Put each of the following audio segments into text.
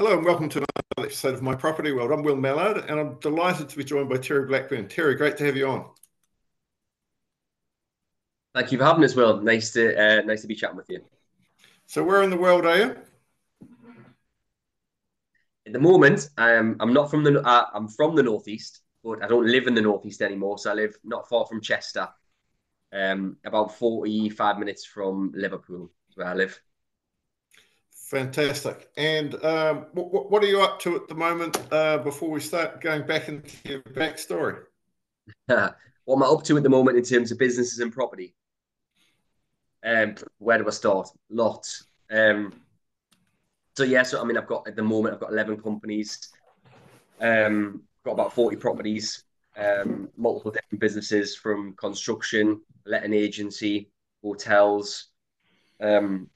Hello and welcome to another episode of My Property World. I'm Will Mallard and I'm delighted to be joined by Terry Blackburn. Terry, great to have you on. Thank you for having us, Will. Nice to uh, nice to be chatting with you. So, where in the world are you? At the moment, I'm I'm not from the uh, I'm from the northeast, but I don't live in the northeast anymore. So I live not far from Chester, um, about forty five minutes from Liverpool, where I live. Fantastic. And um, what, what, are you up to at the moment uh, before we start going back into your backstory? what am I up to at the moment in terms of businesses and property? Um, where do I start? Lots. Um, so yeah, so I mean, I've got at the moment I've got eleven companies, um, got about forty properties, um, multiple different businesses from construction, letting agency, hotels, um,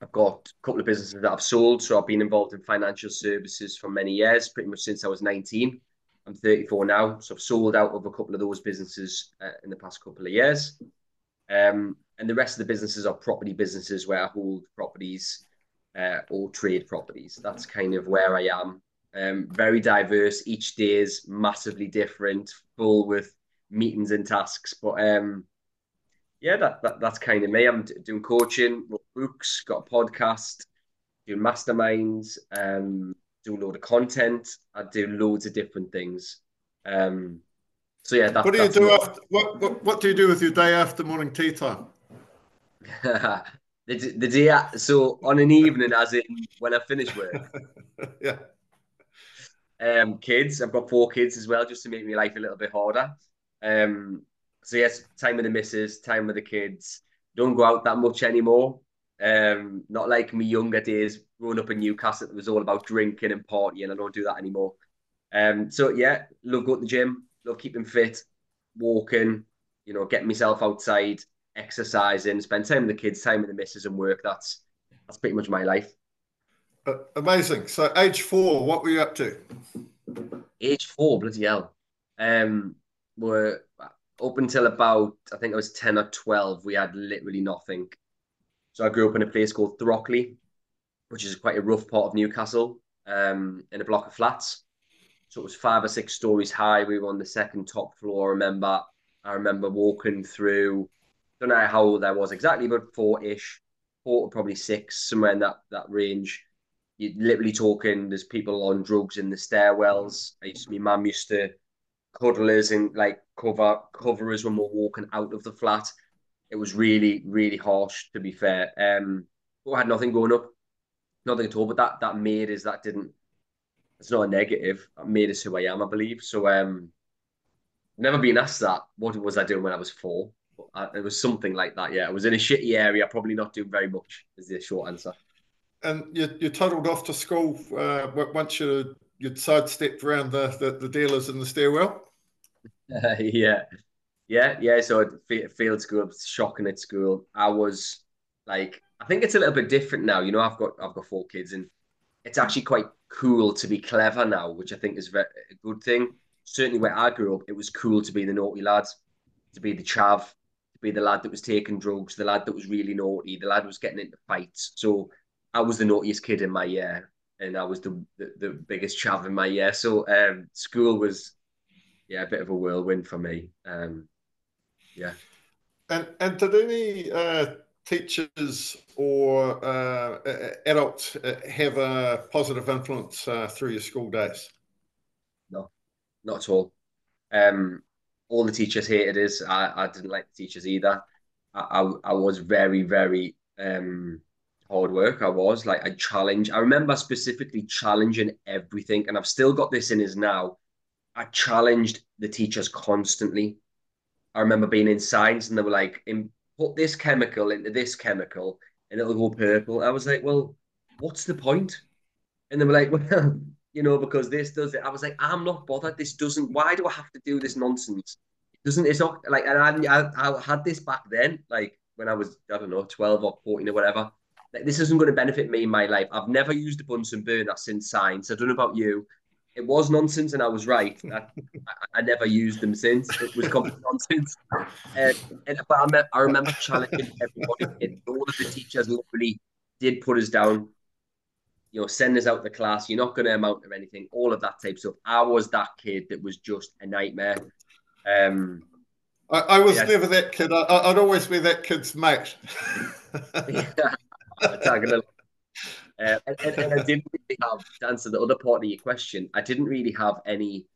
I've got a couple of businesses that I've sold. So I've been involved in financial services for many years, pretty much since I was 19. I'm 34 now. So I've sold out of a couple of those businesses uh, in the past couple of years. Um, and the rest of the businesses are property businesses where I hold properties uh, or trade properties. That's kind of where I am. Um, very diverse. Each day is massively different, full with meetings and tasks. But um, yeah, that, that that's kind of me. I'm doing coaching, books, got a podcast, doing masterminds, um, do a load of content. I do loads of different things. Um, so yeah, that, what do you do after? What, what what do you do with your day after morning tea time? the, the day so on an evening, as in when I finish work. yeah. Um, kids. I've got four kids as well, just to make my life a little bit harder. Um, so yes, time with the missus, time with the kids. Don't go out that much anymore. Um, not like my younger days growing up in Newcastle. It was all about drinking and partying. I don't do that anymore. Um, so yeah, love going to the gym, love keeping fit, walking, you know, getting myself outside, exercising, spend time with the kids, time with the missus and work. That's that's pretty much my life. Uh, amazing. So age four, what were you up to? Age four, bloody hell. Um, we're up until about I think I was ten or twelve, we had literally nothing. So I grew up in a place called Throckley, which is quite a rough part of Newcastle, um, in a block of flats. So it was five or six stories high. We were on the second top floor. I remember I remember walking through. Don't know how old I was exactly, but four-ish, four to probably six, somewhere in that that range. You're literally talking. There's people on drugs in the stairwells. I used my mum used to cuddle us and like cover cover us when we're walking out of the flat. It was really really harsh to be fair. Um, but I had nothing going up, nothing at all. But that that made us that didn't. It's not a negative. That made us who I am, I believe. So um, never been asked that. What was I doing when I was four? I, it was something like that. Yeah, I was in a shitty area, probably not doing very much. Is the short answer. And you you toddled off to school uh, once you you'd sidestepped around the, the, the dealers in the stairwell. Uh, yeah, yeah, yeah. So field school, shocking at school. I was like, I think it's a little bit different now. You know, I've got I've got four kids, and it's actually quite cool to be clever now, which I think is a good thing. Certainly, where I grew up, it was cool to be the naughty lad, to be the chav, to be the lad that was taking drugs, the lad that was really naughty, the lad was getting into fights. So I was the naughtiest kid in my year, and I was the the, the biggest chav in my year. So um, school was yeah, a bit of a whirlwind for me. Um, yeah. And and did any uh, teachers or uh, adults uh, have a positive influence uh, through your school days? No, not at all. Um, all the teachers hated us. I, I didn't like the teachers either. I, I, I was very, very um, hard work. I was like, I challenge. I remember specifically challenging everything, and I've still got this in us now. I challenged the teachers constantly. I remember being in science, and they were like, put this chemical into this chemical and it'll go purple. I was like, well, what's the point? And they were like, well, you know, because this does it. I was like, I'm not bothered. This doesn't. Why do I have to do this nonsense? Doesn't. It's not like. And I, I, I had this back then, like when I was, I don't know, twelve or fourteen or whatever. Like this isn't going to benefit me in my life. I've never used a Bunsen burner since science. I don't know about you it was nonsense and I was right. I, I, never used them since. It was complete nonsense. Um, and, but I, me- I remember challenging everybody. And all of the teachers literally did put us down, you know, send us out the class. You're not going to amount to anything, all of that type of stuff. I was that kid that was just a nightmare. Um, I, I was yeah. never that kid. I, would always be that kid's mate. yeah, uh, and, and, and, I didn't really have to answer the other part of your question. I didn't really have any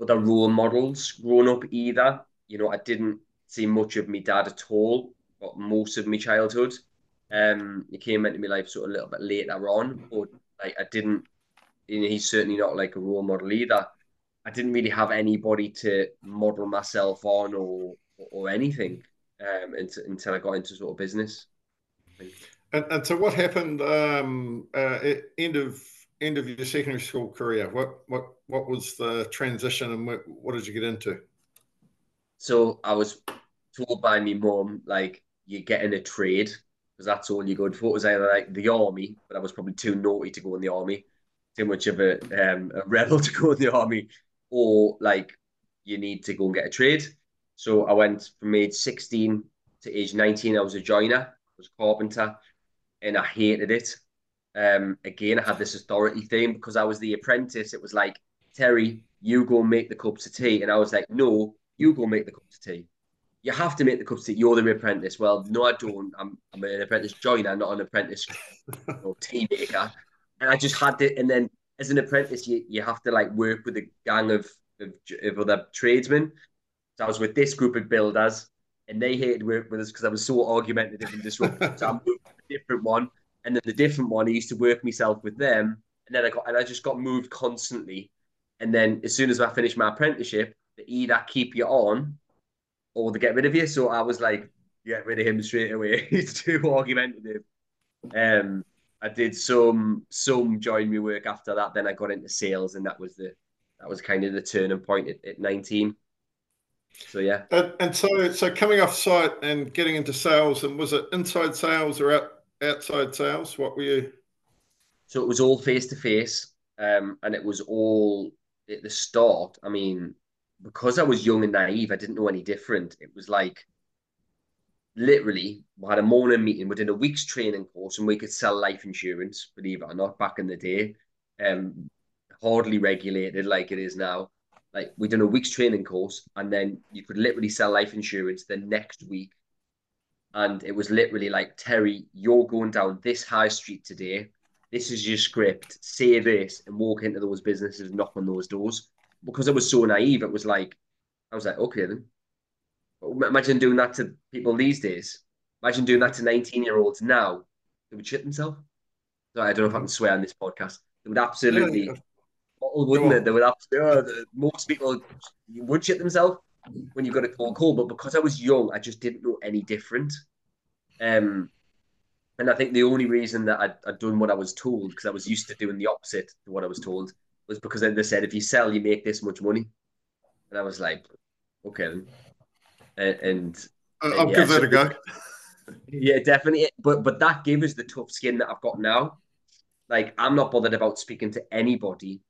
other role models growing up either. You know, I didn't see much of my dad at all, but most of my childhood. Um, he came into my life sort of a little bit later on, but like I didn't. You know, he's certainly not like a role model either. I didn't really have anybody to model myself on or or anything um, until, until I got into sort of business. And, and so, what happened um, uh, end of end of your secondary school career? What what what was the transition, and what, what did you get into? So I was told by my mum like you're getting a trade because that's all you're good for. It was either like the army, but I was probably too naughty to go in the army, too much of a um, a rebel to go in the army, or like you need to go and get a trade. So I went from age 16 to age 19. I was a joiner, I was a carpenter and I hated it. Um, again, I had this authority thing because I was the apprentice. It was like, Terry, you go make the cups of tea. And I was like, no, you go make the cups of tea. You have to make the cups of tea. You're the apprentice. Well, no, I don't. I'm, I'm an apprentice joiner, not an apprentice you know, tea maker. And I just had it. And then as an apprentice, you, you have to like work with a gang of, of, of other tradesmen. So I was with this group of builders and they hated working with us because I was so argumentative and disruptive. so I moved different one, and then the different one, I used to work myself with them, and then I got and I just got moved constantly. And then as soon as I finished my apprenticeship, they either keep you on or they get rid of you. So I was like, get rid of him straight away. He's too argumentative. Um, I did some some joinery work after that. Then I got into sales, and that was the that was kind of the turning point at, at 19. So yeah. And, and, so so coming off site and getting into sales, and was it inside sales or out, outside sales? What were you? So it was all face to face, and it was all at the start. I mean, because I was young and naive, I didn't know any different. It was like literally we had a morning meeting within a week's training course, and we could sell life insurance. Believe it or not, back in the day, um, hardly regulated like it is now like we'd done a week's training course and then you could literally sell life insurance the next week. And it was literally like terry you're going down this high street today. This is your script. Say this and walk into those businesses knock on those doors. Because it was so naive it was like i was like okay then. Imagine doing that to people these days. Imagine doing that to 19 year olds now. They would shit themselves. I don't know if i can swear on this podcast. They would absolutely wouldn't it? They would have to, most people would shit themselves when you got a cold call, but because I was young, I just didn't know any different. Um, and I think the only reason that I'd, I'd done what I was told, because I was used to doing the opposite to what I was told, was because then they said, if you sell, you make this much money. And I was like, okay then. And, and I'll yeah, give that so, a go. Yeah, definitely. But but that gave us the tough skin that I've got now. Like I'm not bothered about speaking to anybody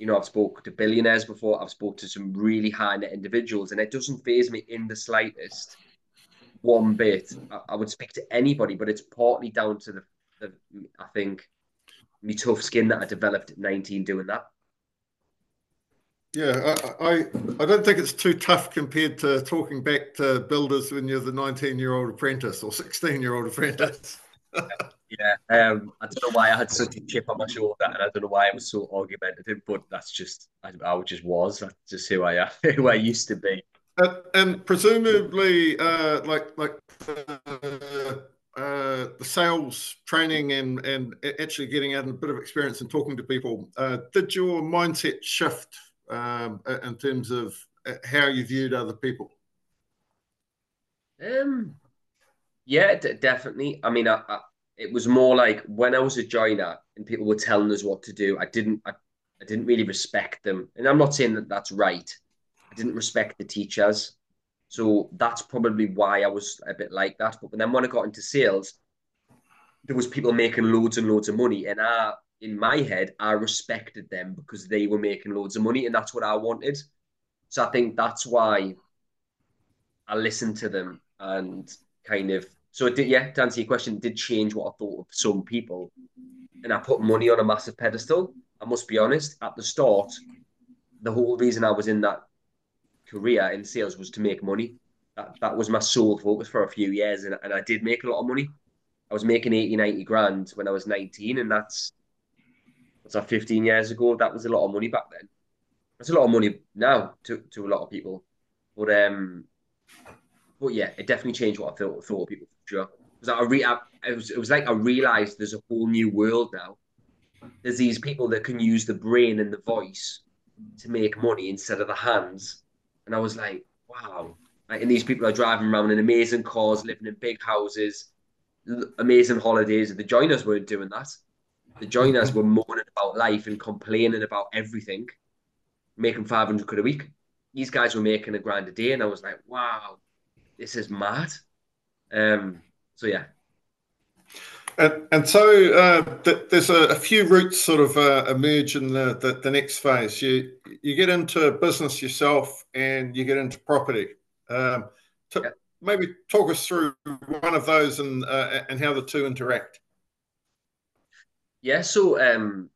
you know, I've spoke to billionaires before. I've spoke to some really high net individuals, and it doesn't faze me in the slightest, one bit. I, I would speak to anybody, but it's partly down to the, the, I think, me tough skin that I developed at 19 doing that. Yeah, I, I, I don't think it's too tough compared to talking back to builders when you're the 19 year old apprentice or 16 year old apprentice. yeah, um, I don't know why I had such a chip on my shoulder, and I don't know why I was so argumentative, but that's just I, I just was. That's just who I am, who I used to be. And, and presumably, uh, like like uh, uh, the sales training and and actually getting out and a bit of experience and talking to people, uh, did your mindset shift um, in terms of uh, how you viewed other people? Um, yeah, d- definitely. I mean, I, I, it was more like when I was a joiner and people were telling us what to do. I didn't, I, I didn't really respect them, and I'm not saying that that's right. I didn't respect the teachers, so that's probably why I was a bit like that. But then when I got into sales, there was people making loads and loads of money, and I in my head, I respected them because they were making loads of money and that's what I wanted. So I think that's why I listened to them and kind of so it did yeah, to answer your question, did change what I thought of some people. And I put money on a massive pedestal. I must be honest, at the start, the whole reason I was in that career in sales was to make money. That, that was my sole focus for a few years and, and I did make a lot of money. I was making 80, 90 grand when I was 19 and that's was that 15 years ago? That was a lot of money back then. That's a lot of money now to, to a lot of people. But um, but yeah, it definitely changed what I thought, thought of for sure. Because I, re- I, it was it was like I realized there's a whole new world now. There's these people that can use the brain and the voice to make money instead of the hands, and I was like, wow. Like, and these people are driving around in amazing cars, living in big houses, amazing holidays. The joiners weren't doing that. The joiners were moaning about life and complaining about everything, making 500 quid a week. These guys were making a grand a day, and I was like, wow, this is mad. Um, so, yeah. And, and so uh, th- there's a, a, few routes sort of uh, emerge in the, the, the, next phase. You you get into business yourself and you get into property. Um, to, yeah. Maybe talk us through one of those and uh, and how the two interact. Yeah, so um,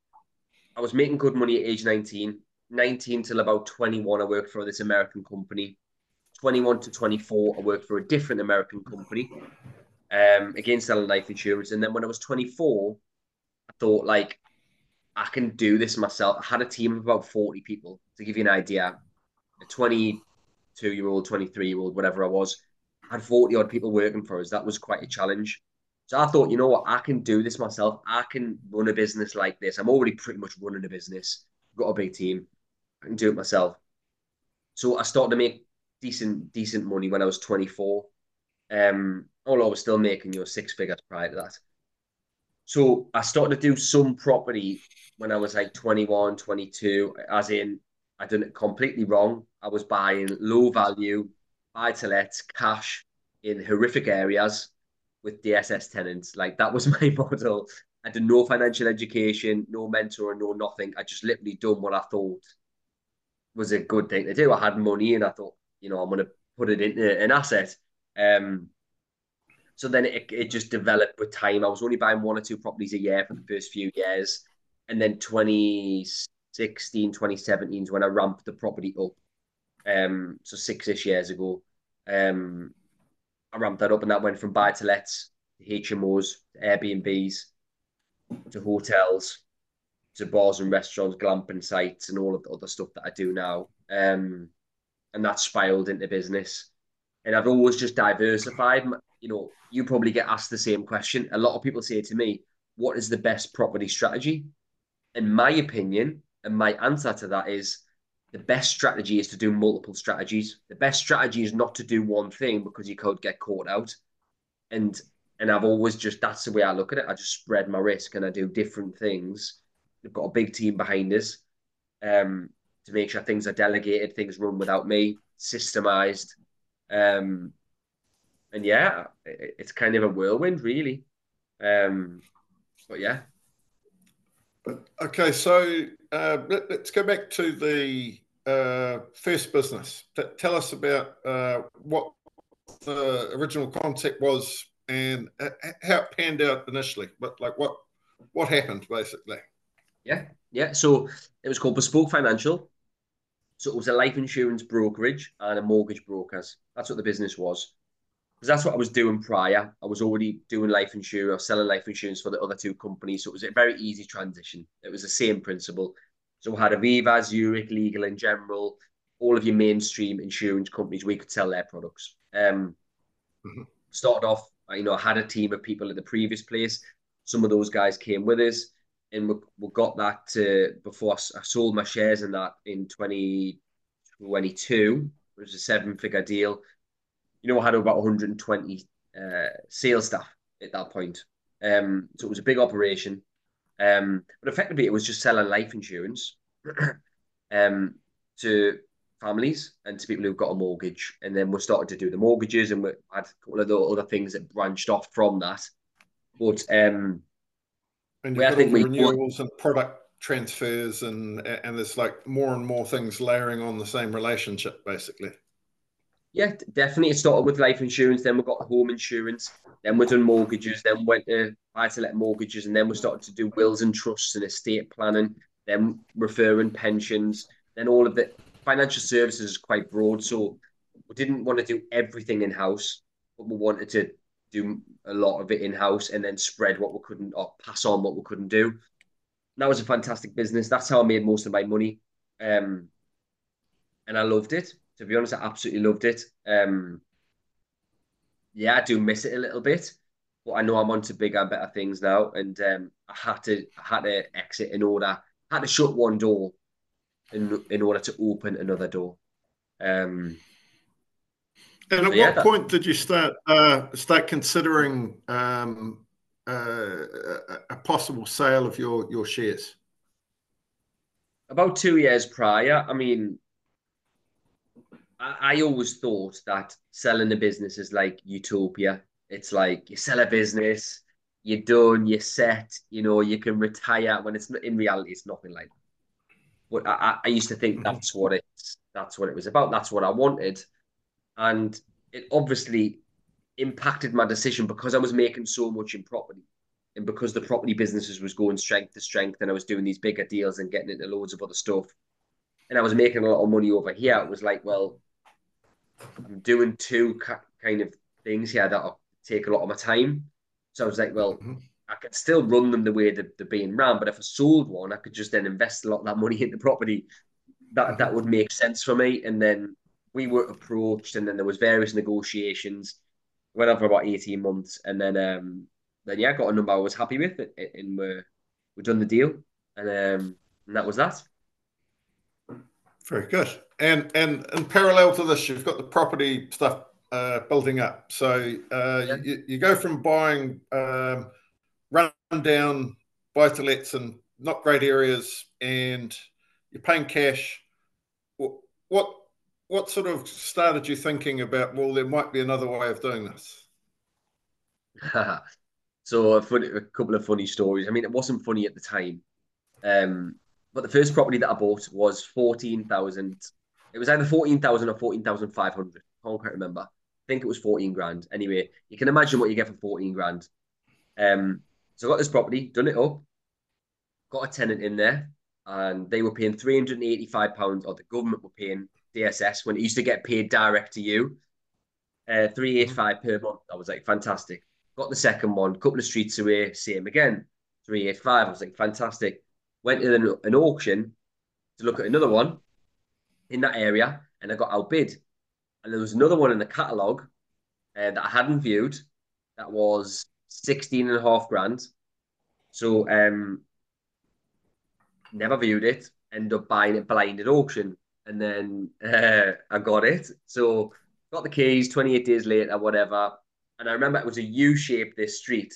I was making good money at age 19. 19 till about 21, I worked for this American company. 21 to 24, I worked for a different American company, um, again selling life insurance. And then when I was 24, I thought like I can do this myself. I had a team of about 40 people to give you an idea. A 22 year old, 23 year old, whatever I was, I had 40 odd people working for us. That was quite a challenge. So I thought, you know what, I can do this myself. I can run a business like this. I'm already pretty much running a business. I've got a big team. I can do it myself. So I started to make decent, decent money when I was 24. Um, although I was still making, your know, six figures prior to that. So I started to do some property when I was like 21, 22, as in I did it completely wrong. I was buying low value, buy to let, cash in horrific areas with DSS tenants. Like that was my model. I did no financial education, no mentor, no nothing. I just literally done what I thought was a good thing to do. I had money and I thought, you know, I'm going to put it into an asset. Um, so then it, it just developed with time. I was only buying one or two properties a year for the first few years. And then 2016, 2017 is when I ramped the property up. Um, so six-ish years ago. Um, I ramped that up, and that went from buy to lets to HMOs, to Airbnbs, to hotels, to bars and restaurants, glamping sites, and all of the other stuff that I do now. Um, and that spiraled into business. And I've always just diversified. You know, you probably get asked the same question. A lot of people say to me, "What is the best property strategy?" In my opinion, and my answer to that is the best strategy is to do multiple strategies. The best strategy is not to do one thing because you could get caught out. And and I've always just that's the way I look at it. I just spread my risk and I do different things. We've got a big team behind us um, to make sure things are delegated, things run without me, systemized. Um, and yeah, it, it's kind of a whirlwind, really. Um, but yeah. Okay, so uh, let, us go back to the uh, first business. T- tell us about uh, what the original concept was and uh, how it panned out initially. But like what what happened basically? Yeah, yeah. So it was called Bespoke Financial. So it was a life insurance brokerage and a mortgage brokers. That's what the business was. Because that's what I was doing prior. I was already doing life insurance, I was selling life insurance for the other two companies. So it was a very easy transition. It was the same principle. So we had Aviva, Zurich, Legal & General, all of your mainstream insurance companies. We could sell their products. Um, mm-hmm. Started off, you know, I had a team of people at the previous place. Some of those guys came with us and we, we got that to before I sold my shares in that in 2022. It was a seven figure deal. You know, I had about 120 uh, sales staff at that point. Um, so it was a big operation. Um, but effectively, it was just selling life insurance um, to families and to people who've got a mortgage. And then we started to do the mortgages and we had a couple of the other things that branched off from that. But um, and you've got all the renewals and product transfers and and there's like more and more things layering on the same relationship basically. Yeah, definitely. It started with life insurance, then we got home insurance, then we've done mortgages, then went to buy to let mortgages, and then we started to do wills and trusts and estate planning, then referring pensions, then all of the financial services is quite broad. So we didn't want to do everything in house, but we wanted to do a lot of it in house and then spread what we couldn't or pass on what we couldn't do. That was a fantastic business. That's how I made most of my money. Um, and I loved it. To be honest, I absolutely loved it. Um, yeah, I do miss it a little bit, but I know I'm on to bigger and better things now. And um, I had to I had to exit in order. I had to shut one door in in order to open another door. Um, and at so, yeah, what that... point did you start uh, start considering um, uh, a possible sale of your your shares? About two years prior. I mean, I, I always thought that selling a business is like utopia. It's like you sell a business, you're done, you're set. You know, you can retire. When it's in reality, it's nothing like that. But I, I used to think mm-hmm. that's what it's that's what it was about. That's what I wanted and it obviously impacted my decision because I was making so much in property and because the property businesses was going strength to strength and I was doing these bigger deals and getting into loads of other stuff. And I was making a lot of money over here. It was like well I'm doing two kind of things here that take a lot of my time. So I was like well mm-hmm. I could still run them the way that they're being ran but if I sold one I could just then invest a lot of that money into property. That that would make sense for me. And then we were approached, and then there was various negotiations. Went on for about eighteen months, and then um, then yeah, got a number I was happy with, and we we done the deal, and um, and that was that. Very good. And and and parallel to this, you've got the property stuff uh, building up. So uh, yeah. you, you go from buying um, run down buy to lets and not great areas, and you're paying cash. What what sort of started you thinking about? Well, there might be another way of doing this. so a, funny, a couple of funny stories. I mean, it wasn't funny at the time, um, but the first property that I bought was fourteen thousand. It was either fourteen thousand or fourteen thousand five hundred. I can't remember. I think it was fourteen grand. Anyway, you can imagine what you get for fourteen grand. Um, so I got this property, done it up, got a tenant in there, and they were paying three hundred and eighty-five pounds, or the government were paying DSS when it used to get paid direct to you. Uh, 385 per month. I was like, fantastic. Got the second one, couple of streets away, same again. 385. I was like, fantastic. Went to an, an auction to look at another one in that area and I got outbid. And there was another one in the catalogue uh, that I hadn't viewed that was 16 and a half grand. So um never viewed it, end up buying it blind at auction and then uh, I got it. So got the keys 28 days later, whatever. And I remember it was a U shape, this street.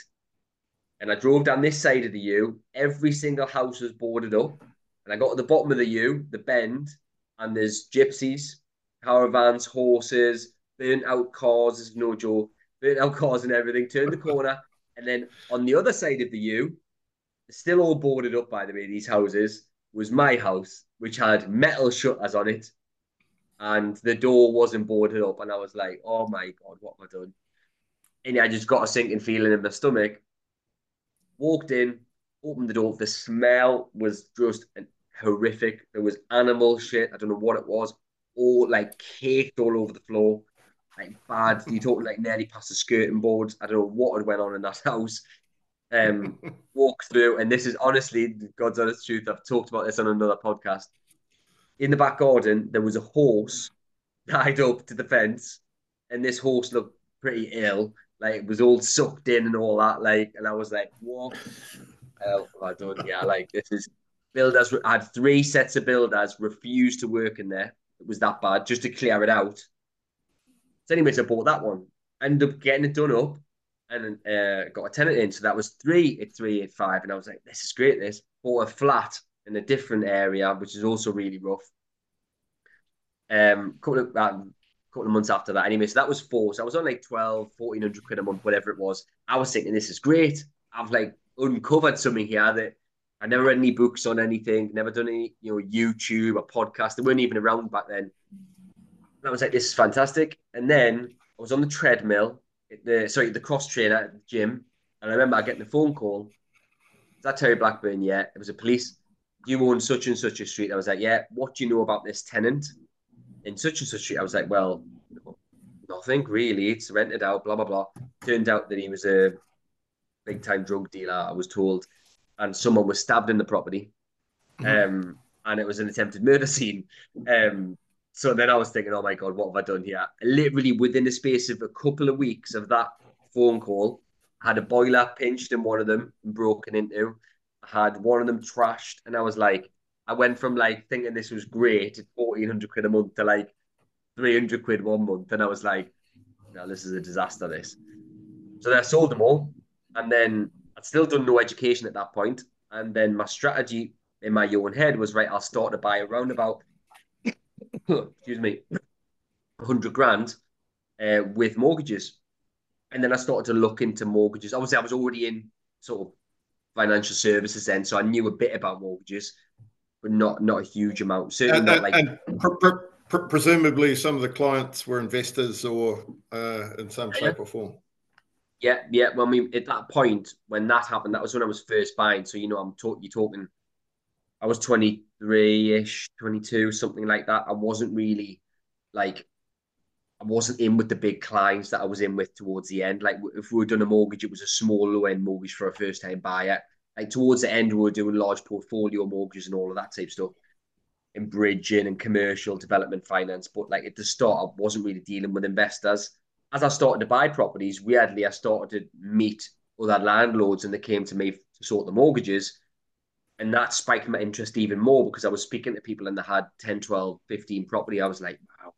And I drove down this side of the U. Every single house was boarded up. And I got to the bottom of the U, the bend, and there's gypsies, caravans, horses, burnt out cars, is no joke, burnt out cars and everything. Turned the corner. And then on the other side of the U, still all boarded up, by the way, these houses, was my house which had metal shutters on it, and the door wasn't boarded up. And I was like, "Oh my god, what have I done?" And I just got a sinking feeling in my stomach. Walked in, opened the door. The smell was just horrific. There was animal shit. I don't know what it was. All like caked all over the floor. Like bad. You talking like nearly past the skirting boards. I don't know what had went on in that house. Um, walk through, and this is honestly God's honest truth. I've talked about this on another podcast. In the back garden, there was a horse tied up to the fence, and this horse looked pretty ill. Like it was all sucked in and all that. Like, and I was like, what? Hell, I don't. Yeah, like this is builders. I had three sets of builders refuse to work in there. It was that bad. Just to clear it out. So, anyways, I bought that one. Ended up getting it done up, and uh, got a tenant in. So that was three at five, and I was like, this is great. This bought a flat in a different area, which is also really rough. Um, couple of um, couple of months after that. Anyway, so that was four. So I was on like 12, 1400 quid a month, whatever it was. I was thinking, this is great. I've like uncovered something here that I never read any books on anything, never done any, you know, YouTube or podcast. They weren't even around back then. And I was like, this is fantastic. And then I was on the treadmill, the sorry, the cross trainer at the gym. And I remember I getting a phone call. Is that Terry Blackburn? Yeah. It was a police. You own such and such a street. I was like, yeah. What do you know about this tenant? in such and such street. I was like, well, nothing really. It's rented out, blah, blah, blah. Turned out that he was a big time drug dealer, I was told. And someone was stabbed in the property. Mm-hmm. Um, and it was an attempted murder scene. Um, so then I was thinking, oh my God, what have I done here? Literally within the space of a couple of weeks of that phone call, I had a boiler pinched in one of them and broken into. I had one of them trashed. And I was like, I went from like thinking this was great at fourteen hundred quid a month to like three hundred quid one month, and I was like, "No, this is a disaster." This. So then I sold them all, and then I'd still done no education at that point, and then my strategy in my own head was right. I'll start to buy around about, excuse me, hundred grand uh, with mortgages, and then I started to look into mortgages. Obviously, I was already in sort of financial services then, so I knew a bit about mortgages but not not a huge amount. Certainly and, not like. And pr- pr- presumably, some of the clients were investors or uh, in some shape yeah. or form. Yeah, yeah. Well, I mean, at that point when that happened, that was when I was first buying. So you know, I'm talking. You're talking. I was 23 ish, 22, something like that. I wasn't really like. I wasn't in with the big clients that I was in with towards the end. Like if we were doing a mortgage, it was a small low end mortgage for a first time buyer like towards the end, we were doing large portfolio mortgages and all of that type stuff in bridging and commercial development finance. But like at the start, I wasn't really dealing with investors. As I started to buy properties, weirdly, I started to meet other landlords and they came to me to sort the mortgages. And that spiked my interest even more because I was speaking to people and they had 10, 12, 15 property. I was like, wow,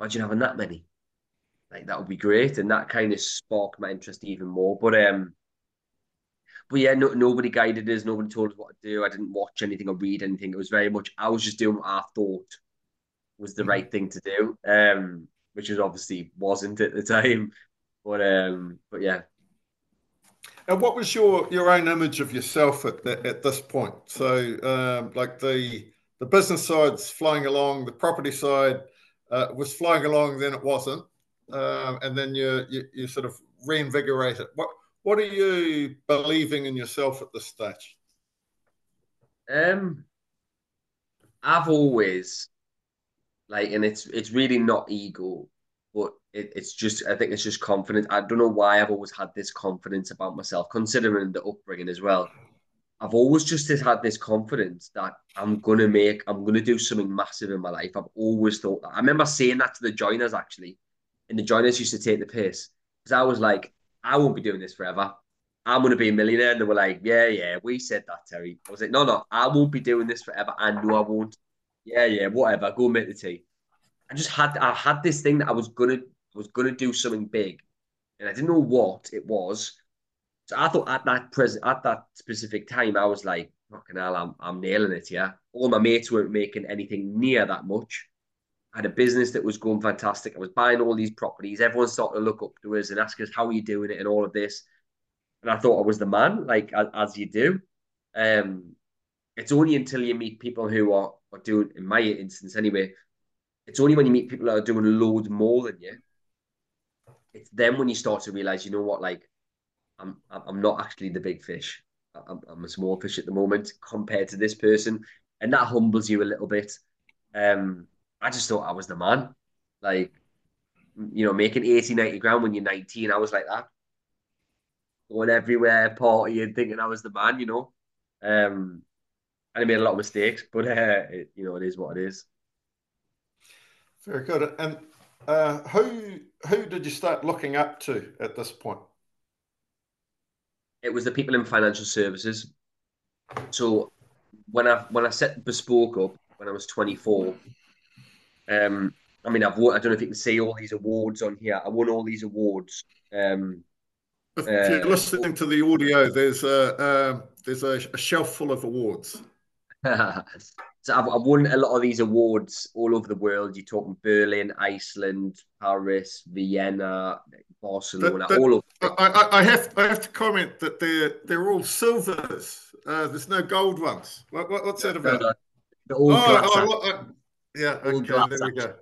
imagine having that many. Like that would be great. And that kind of sparked my interest even more. But um but yeah, no, nobody guided us. Nobody told us what to do. I didn't watch anything or read anything. It was very much I was just doing what I thought was the mm-hmm. right thing to do, um, which is obviously wasn't at the time. But um, but yeah. And what was your your own image of yourself at the, at this point? So um, like the the business side's flying along, the property side uh, was flying along, then it wasn't, um, and then you, you you sort of reinvigorate it. What what are you believing in yourself at this stage? Um, I've always like, and it's it's really not ego, it, it's just I think it's just confidence. I don't know why I've always had this confidence about myself, considering the upbringing as well. I've always just had this confidence that I'm gonna make, I'm gonna do something massive in my life. I've always thought that. I remember saying that to the joiners actually, and the joiners used to take the piss because I was like, I won't be doing this forever. I'm to be a millionaire. And they were like, yeah, yeah, we said that, Terry. I was like, no, no, I won't be doing this forever. I know I won't. Yeah, yeah, whatever. Go make the tea. I just had, I had this thing that I was I was going to do something big. And I didn't know what it was. So I thought at that present, at that specific time, I was like, fucking hell, I'm, I'm nailing it. here." All my mates weren't making anything near that much. I had a business that was going fantastic. I was buying all these properties. Everyone started to look up to us and ask us, how are you doing it and all of this. And I thought I was the man, like as, as you do. Um, it's only until you meet people who are, are doing, in my instance anyway, it's only when you meet people that are doing loads more than you. It's then when you start to realize, you know what, like I'm I'm not actually the big fish. I'm, I'm a small fish at the moment compared to this person. and that humbles you a little bit. Um, I just thought I was the man, like you know, making 80, 90 grand when you're 19. I was like that, going everywhere, partying, thinking I was the man, you know. Um, and I made a lot of mistakes, but uh, it, you know, it is what it is. Very good. And uh, who who did you start looking up to at this point? It was the people in financial services. So when I when I set bespoke up when I was 24, um, I mean I've won, I don't know if you can see all these awards on here. I won all these awards. Um, if you're uh, listening to the audio, there's a uh, there's a, a, shelf full of awards. so I've, I've, won a lot of these awards all over the world. You're talking Berlin, Iceland, Paris, Vienna, Barcelona, that, that, all over. I, I, have I have to comment that they're they're all silvers. Uh, there's no gold ones. What, what, what's that about? No, no, all oh, oh, oh, yeah, all okay, there we go.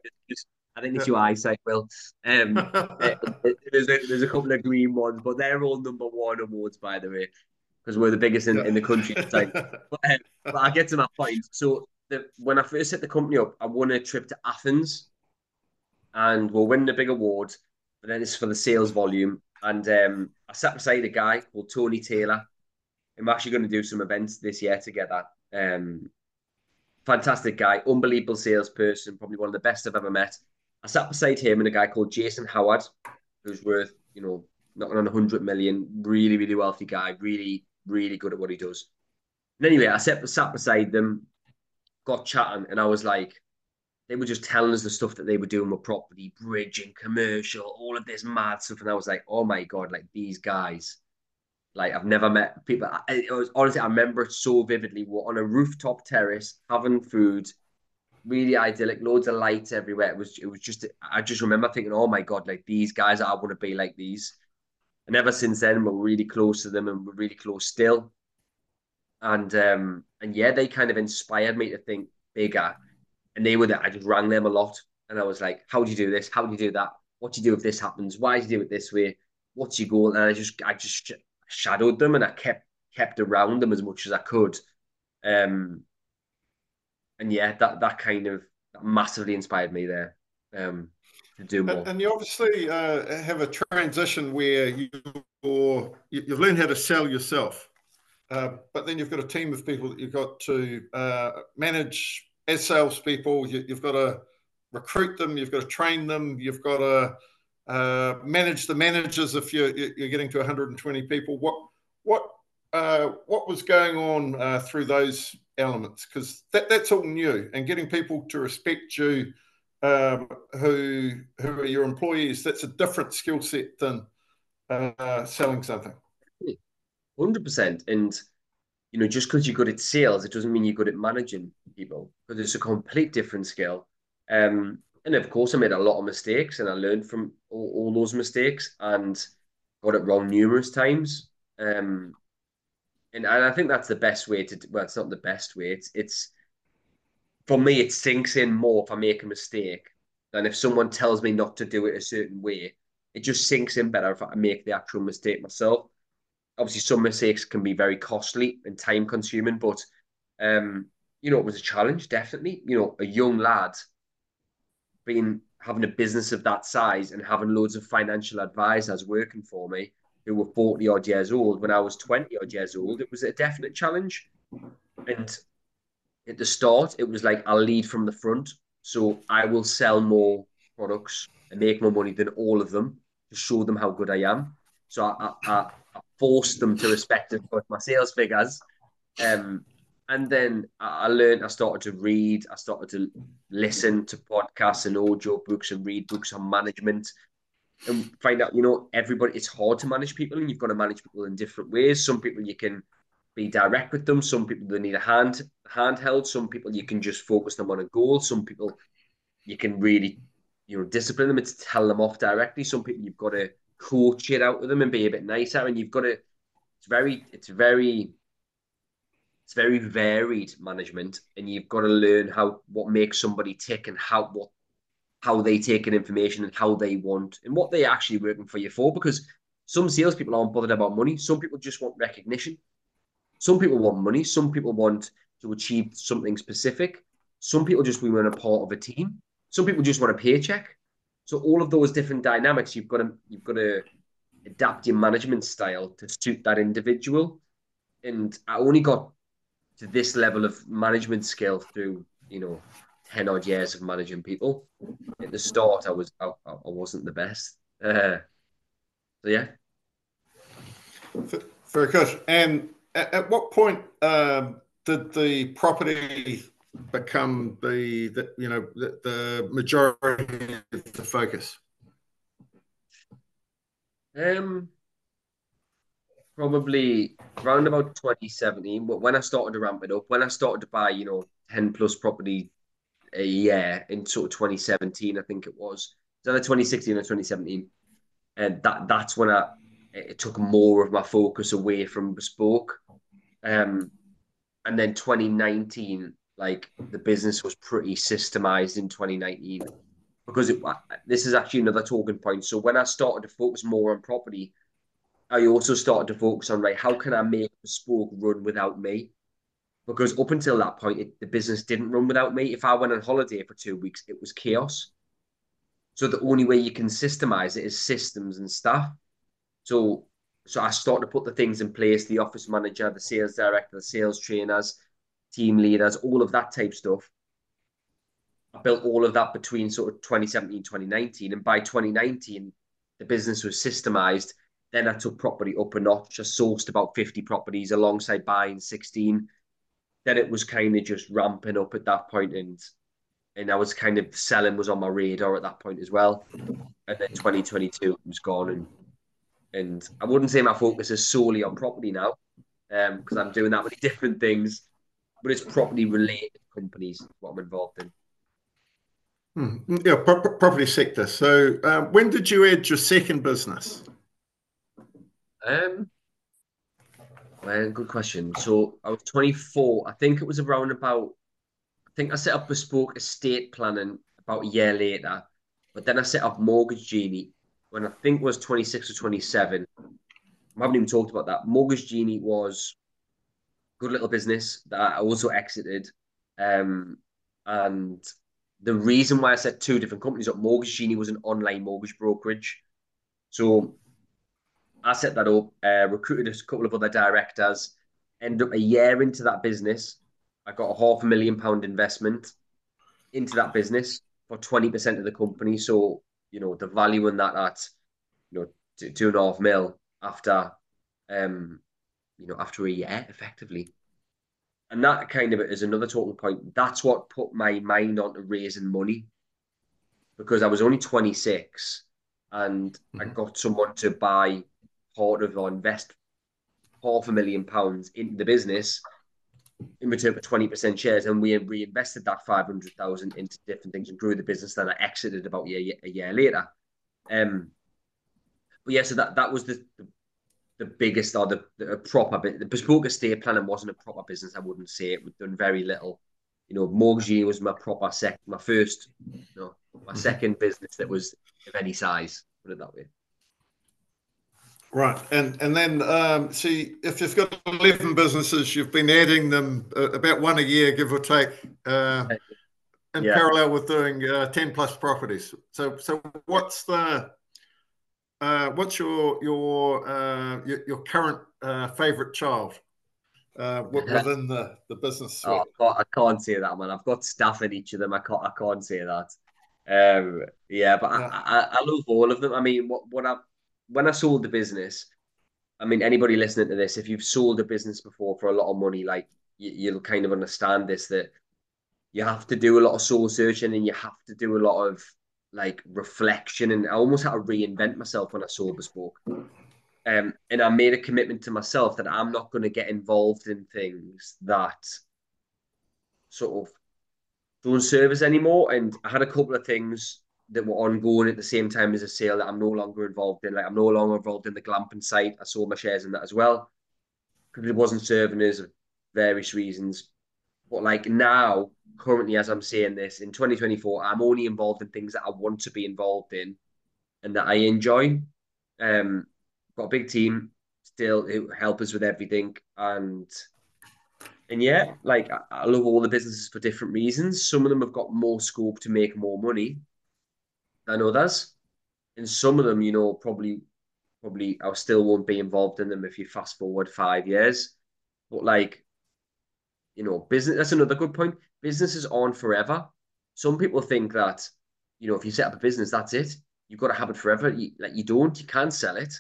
I think it's your eyesight, Will. Um, eh, there's, a, there's a couple of green ones, but they're all number one awards, by the way, because we're the biggest in, in the country. but, um, but I get to my point. So the, when I first set the company up, I won a trip to Athens, and we'll win a big award. But then it's for the sales volume, and um, I sat beside a guy called Tony Taylor. I'm actually going to do some events this year together. Um, fantastic guy, unbelievable salesperson, probably one of the best I've ever met. I sat beside him and a guy called Jason Howard, who's worth, you know, not on 100 million, really, really wealthy guy, really, really good at what he does. And anyway, I sat, sat beside them, got chatting, and I was like, they were just telling us the stuff that they were doing with property, bridging, commercial, all of this mad stuff. And I was like, oh my God, like these guys, like I've never met people. It was honestly, I remember it so vividly. We're on a rooftop terrace having food, really idyllic, loads of lights everywhere. It was it was just I just remember thinking, oh my god, like these guys, I want to be like these. And ever since then, we're really close to them, and we're really close still. And um and yeah, they kind of inspired me to think bigger. And they were there. I just rang them a lot, and I was like, how do you do this? How do you do that? What do you do if this happens? Why do you do it this way? What's your goal? And I just I just shadowed them, and I kept kept around them as much as I could. Um, and yeah, that that kind of that massively inspired me there um, to do more. And, and you obviously uh, have a transition where you you've learned how to sell yourself, uh, but then you've got a team of people that you've got to uh, manage as salespeople. You, you've got to recruit them, you've got to train them, you've got to uh, manage the managers if you're, you're getting to 120 people. What what uh, what was going on uh, through those elements because that, that's all new and getting people to respect you um, who who are your employees that's a different skill set than selling something 100% and you know just because you're good at sales it doesn't mean you're good at managing people because it's a complete different skill um, and of course i made a lot of mistakes and i learned from all, all those mistakes and got it wrong numerous times um, and, and I think that's the best way to. Well, it's not the best way. It's it's for me. It sinks in more if I make a mistake than if someone tells me not to do it a certain way. It just sinks in better if I make the actual mistake myself. Obviously, some mistakes can be very costly and time consuming, but um, you know, it was a challenge, definitely. You know, a young lad being having a business of that size and having loads of financial advisors working for me who were 40 odd years old when I was 20 odd years old, it was a definite challenge. And at the start, it was like I'll lead from the front. So I will sell more products and make more money than all of them to show them how good I am. So I, I, I forced them to respect my sales figures. Um, and then I learned, I started to read, I started to listen to podcasts and audio books and read books on management and find out, you know, everybody, it's hard to manage people and you've got to manage people in different ways. Some people you can be direct with them. Some people they need a hand handheld. Some people you can just focus them on a goal. Some people you can really, you know, discipline them and tell them off directly. Some people you've got to coach it out with them and be a bit nicer. And you've got to, it's very, it's very, it's very varied management. And you've got to learn how, what makes somebody tick and how, what how they take in information and how they want and what they're actually working for you for. Because some salespeople aren't bothered about money. Some people just want recognition. Some people want money. Some people want to achieve something specific. Some people just want a part of a team. Some people just want a paycheck. So all of those different dynamics, you've got to you've got to adapt your management style to suit that individual. And I only got to this level of management skill through you know ten odd years of managing people. At the start, I was I, I wasn't the best. Uh, so yeah. Very good. And at, at what point um, did the property become the, the you know the, the, majority of the focus? Um, probably around about 2017. But when I started to ramp it up, when I started to buy, you know, 10 plus property a year in sort of 2017, I think it was. It was either 2016 or 2017. And that that's when I it took more of my focus away from bespoke. Um, and then 2019, like the business was pretty systemized in 2019 because it, this is actually another talking point. So when I started to focus more on property, I also started to focus on right, how can I make the bespoke run without me? Because up until that point, it, the business didn't run without me. If I went on holiday for two weeks, it was chaos. So the only way you can systemize it is systems and staff. So so I started to put the things in place: the office manager, the sales director, the sales trainers, team leaders, all of that type stuff. I built all of that between sort of 2017, 2019. And by 2019, the business was systemized. Then I took property up a notch. I sourced about 50 properties alongside buying 16. Then it was kind of just ramping up at that point and and I was kind of selling was on my radar at that point as well. And then 2022 was gone and and I wouldn't say my focus is solely on property now, because um, I'm doing that many different things, but it's property related companies what I'm involved in. Hmm. Yeah, pro- property sector. So, uh, when did you add your second business? Um, well, good question. So, I was 24. I think it was around about. I think I set up bespoke estate planning about a year later, but then I set up Mortgage Genie when I think was 26 or 27. I haven't even talked about that. Mortgage Genie was good little business that I also exited. Um, and the reason why I set two different companies up, Mortgage Genie was an online mortgage brokerage. So I set that up, uh, recruited a couple of other directors, ended up a year into that business. I got a half a million pound investment into that business for 20% of the company. So you know the value in that at you know two, two and a half mil after um you know after a year effectively. And that kind of is another talking point. That's what put my mind onto raising money. Because i was only 26 and mm-hmm. i got someone to buy part of or invest half a million pounds into the business in return for 20% shares. And we reinvested that 500,000 into different things and grew the business then I exited about a year, a year later. Um but yeah so that that was the the, the biggest or the, the proper bit the bespoke estate planning wasn't a proper business I wouldn't say. It we've done very little. You know mortgage was my proper sec my first you know my second business that was of any size put it that way. Right, and and then um, see if you've got eleven businesses, you've been adding them uh, about one a year, give or take, uh, in yeah. parallel with doing uh, ten plus properties. So, so what's the uh, what's your your uh, your, your, current uh, favorite child within the the business? Oh, I can't say that, man. I've got staff in each of them. I can't I can't say that. Um, yeah, but yeah. I, I, I love all of them. I mean, what what I when I sold the business, I mean, anybody listening to this, if you've sold a business before for a lot of money, like you, will kind of understand this that you have to do a lot of soul searching and you have to do a lot of like reflection. And I almost had to reinvent myself when I sold bespoke. Um, and I made a commitment to myself that I'm not going to get involved in things that sort of don't serve us anymore. And I had a couple of things that were ongoing at the same time as a sale that I'm no longer involved in. Like I'm no longer involved in the glamping site. I sold my shares in that as well because it wasn't serving us for various reasons. But like now, currently, as I'm saying this in 2024, I'm only involved in things that I want to be involved in and that I enjoy. Um, got a big team still who help us with everything, and and yeah, like I, I love all the businesses for different reasons. Some of them have got more scope to make more money than others, and some of them, you know, probably probably I still won't be involved in them if you fast forward five years. But like, you know, business that's another good point. Businesses aren't forever. Some people think that, you know, if you set up a business, that's it. You've got to have it forever. You, like you don't, you can't sell it.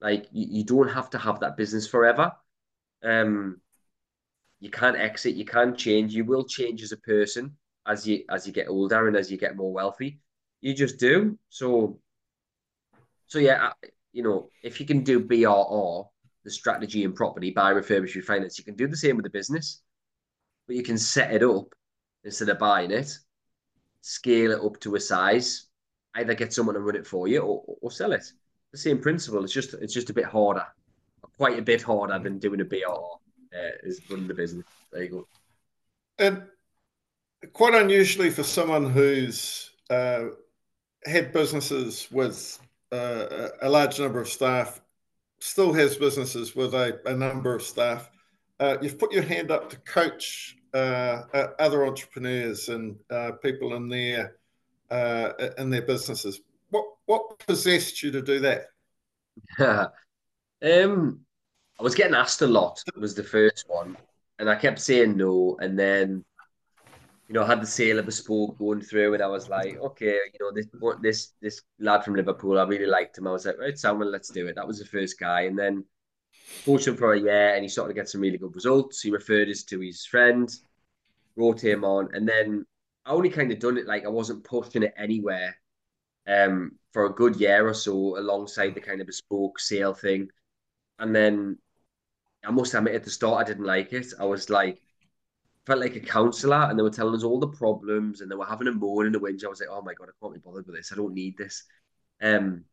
Like you, you don't have to have that business forever. Um, you can't exit, you can't change. You will change as a person as you as you get older and as you get more wealthy. You just do. So, so yeah, you know, if you can do BRR, the strategy and property, buy, refurbish, refinance, you can do the same with the business, but you can set it up instead of buying it, scale it up to a size, either get someone to run it for you or, or sell it. The same principle. It's just it's just a bit harder, quite a bit harder than doing a BRR uh, is running the business. There you go. And quite unusually for someone who's uh, had businesses with uh, a large number of staff, still has businesses with a, a number of staff. Uh, you've put your hand up to coach Uh, uh, other entrepreneurs and uh, people in their in their businesses. What what possessed you to do that? um, I was getting asked a lot. Was the first one, and I kept saying no. And then, you know, I had the sale of bespoke going through, and I was like, okay, you know, this this this lad from Liverpool, I really liked him. I was like, right, Samuel, let's do it. That was the first guy, and then coached him for a year, and he started to get some really good results. He referred us to his friend, wrote him on, and then I only kind of done it like I wasn't pushing it anywhere. Um, for a good year or so, alongside the kind of bespoke sale thing, and then I must admit at the start I didn't like it. I was like felt like a counsellor and they were telling us all the problems and they were having a moan and a whinge. I was like, oh my god, I can't be bothered with this. I don't need this. Um,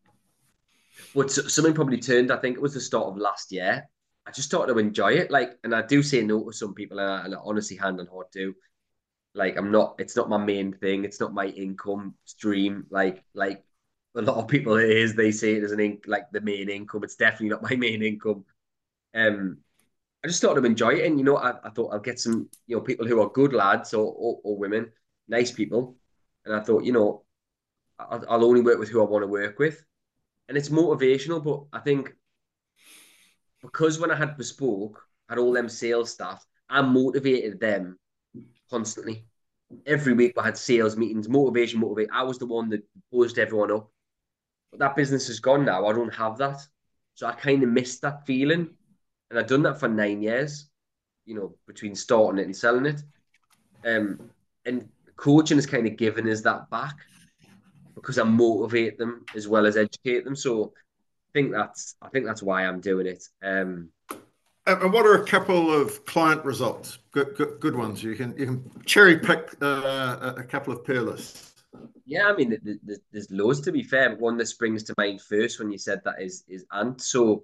but something probably turned. I think it was the start of last year. I just started to enjoy it. Like, and I do say no to some people, and I, and I honestly hand on heart do. Like, I'm not. It's not my main thing. It's not my income stream. Like, like a lot of people it is. They say it as an ink, like the main income. It's definitely not my main income. Um, I just started I'd enjoy it, and you know, I, I thought I'll get some, you know, people who are good lads or, or, or women, nice people, and I thought, you know, I'll, I'll only work with who I want to work with, and it's motivational. But I think because when I had bespoke, I had all them sales staff, I motivated them constantly. Every week I had sales meetings, motivation, motivate. I was the one that buzzed everyone up. But that business is gone now. I don't have that. So I kind of missed that feeling. And I've done that for nine years, you know, between starting it and selling it. Um, and coaching has kind of given us that back because I motivate them as well as educate them. So I think that's I think that's why I'm doing it. Um, and what are a couple of client results? Good, good, good ones. You can you can cherry pick uh, a couple of peerless. Yeah, I mean, there's loads to be fair, but one that springs to mind first when you said that is is Ant. So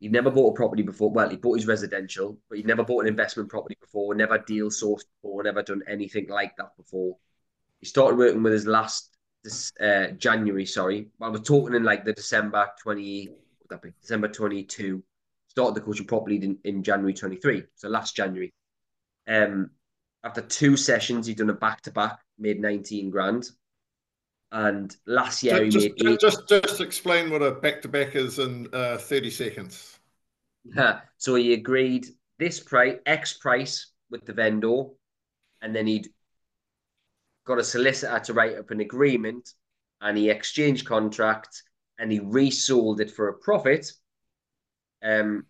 He'd never bought a property before. Well, he bought his residential, but he'd never bought an investment property before, never deal sourced before, never done anything like that before. He started working with his last this uh, January, sorry. I was talking in like the December 20, what that be? December 22. Started the coaching properly in, in January 23. So last January. Um, after two sessions, he'd done a back to back, made 19 grand. And last year just, he made just, just just explain what a back to back is in uh, thirty seconds. Yeah. So he agreed this price X price with the vendor, and then he'd got a solicitor to write up an agreement, and he exchanged contract, and he resold it for a profit. Um,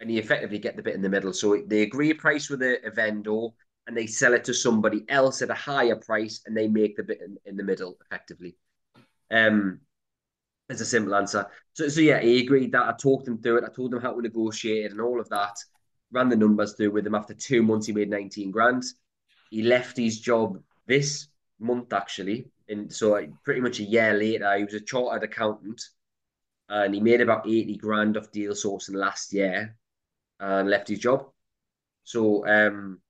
and he effectively get the bit in the middle. So they agree a price with a, a vendor, and they sell it to somebody else at a higher price and they make the bit in, in the middle effectively. Um, it's a simple answer. So, so yeah, he agreed that. I talked him through it. I told him how to negotiate it and all of that. Ran the numbers through with him. After two months, he made 19 grand. He left his job this month actually, and so pretty much a year later, he was a chartered accountant, and he made about 80 grand off deal sourcing last year, and left his job. So um,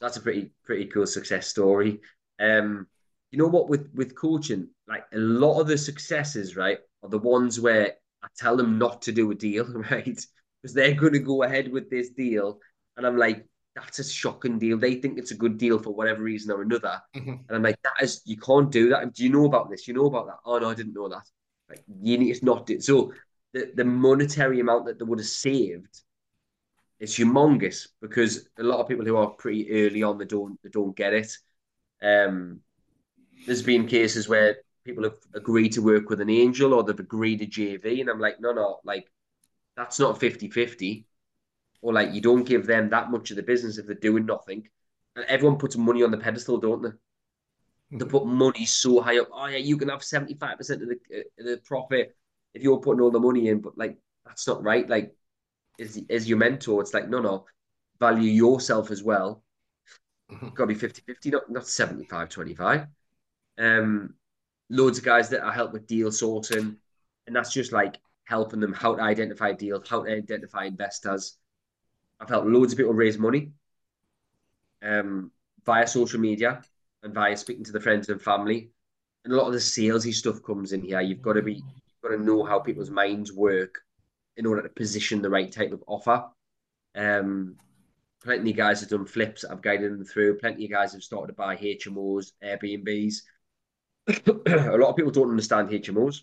that's a pretty pretty cool success story. Um, you know what? With with coaching, like a lot of the successes, right, are the ones where I tell them not to do a deal, right, because they're going to go ahead with this deal And I'm like, that's a shocking deal. They think it's a good deal for whatever reason or another. Mm-hmm. And I'm like, that is, you can't do that. Do you know about this? You know about that? Oh, no, I didn't know that. Like, you need to not do So the, the monetary amount that they would have saved is humongous because a lot of people who are pretty early on, they don't, they don't get it. Um, there's been cases where people have agreed to work with an angel or they've agreed to JV. And I'm like, no, no, like, that's not 50 50 or like you don't give them that much of the business if they're doing nothing. And everyone puts money on the pedestal, don't they? Mm-hmm. They put money so high up. Oh yeah, you can have seventy five percent of the uh, the profit if you're putting all the money in. But like that's not right. Like, is is your mentor? It's like no, no. Value yourself as well. Mm-hmm. Got to be 50-50, not not 75-25. Um, loads of guys that I help with deal sourcing, and that's just like helping them how to identify deals, how to identify investors I've helped loads of people raise money um, via social media and via speaking to the friends and family. And a lot of the salesy stuff comes in here. You've got to be, you've got to know how people's minds work in order to position the right type of offer. Um, plenty of guys have done flips. I've guided them through. Plenty of guys have started to buy HMOs, Airbnbs. a lot of people don't understand HMOs.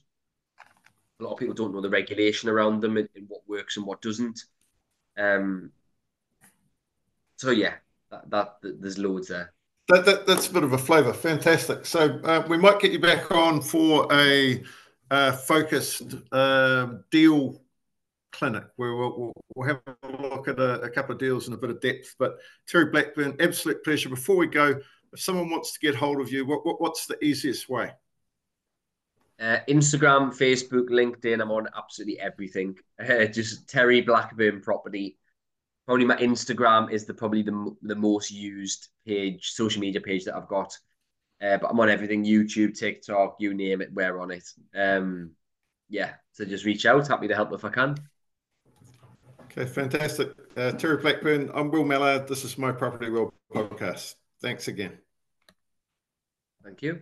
A lot of people don't know the regulation around them and, and what works and what doesn't. Um, so yeah, that, that, that there's loads there. That, that, that's a bit of a flavour. Fantastic. So uh, we might get you back on for a uh, focused uh, deal clinic where we'll, we'll, we'll, have a look at a, a, couple of deals in a bit of depth. But Terry Blackburn, absolute pleasure. Before we go, if someone wants to get hold of you, what, what what's the easiest way? Uh, Instagram, Facebook, LinkedIn. I'm on absolutely everything. just Terry Blackburn Property probably my Instagram is the probably the the most used page, social media page that I've got. Uh, but I'm on everything: YouTube, TikTok, you name it, we're on it. Um, yeah, so just reach out. Happy to help if I can. Okay, fantastic. Uh, Terry Blackburn, I'm Will Mallard. This is my Property World podcast. Thanks again. Thank you.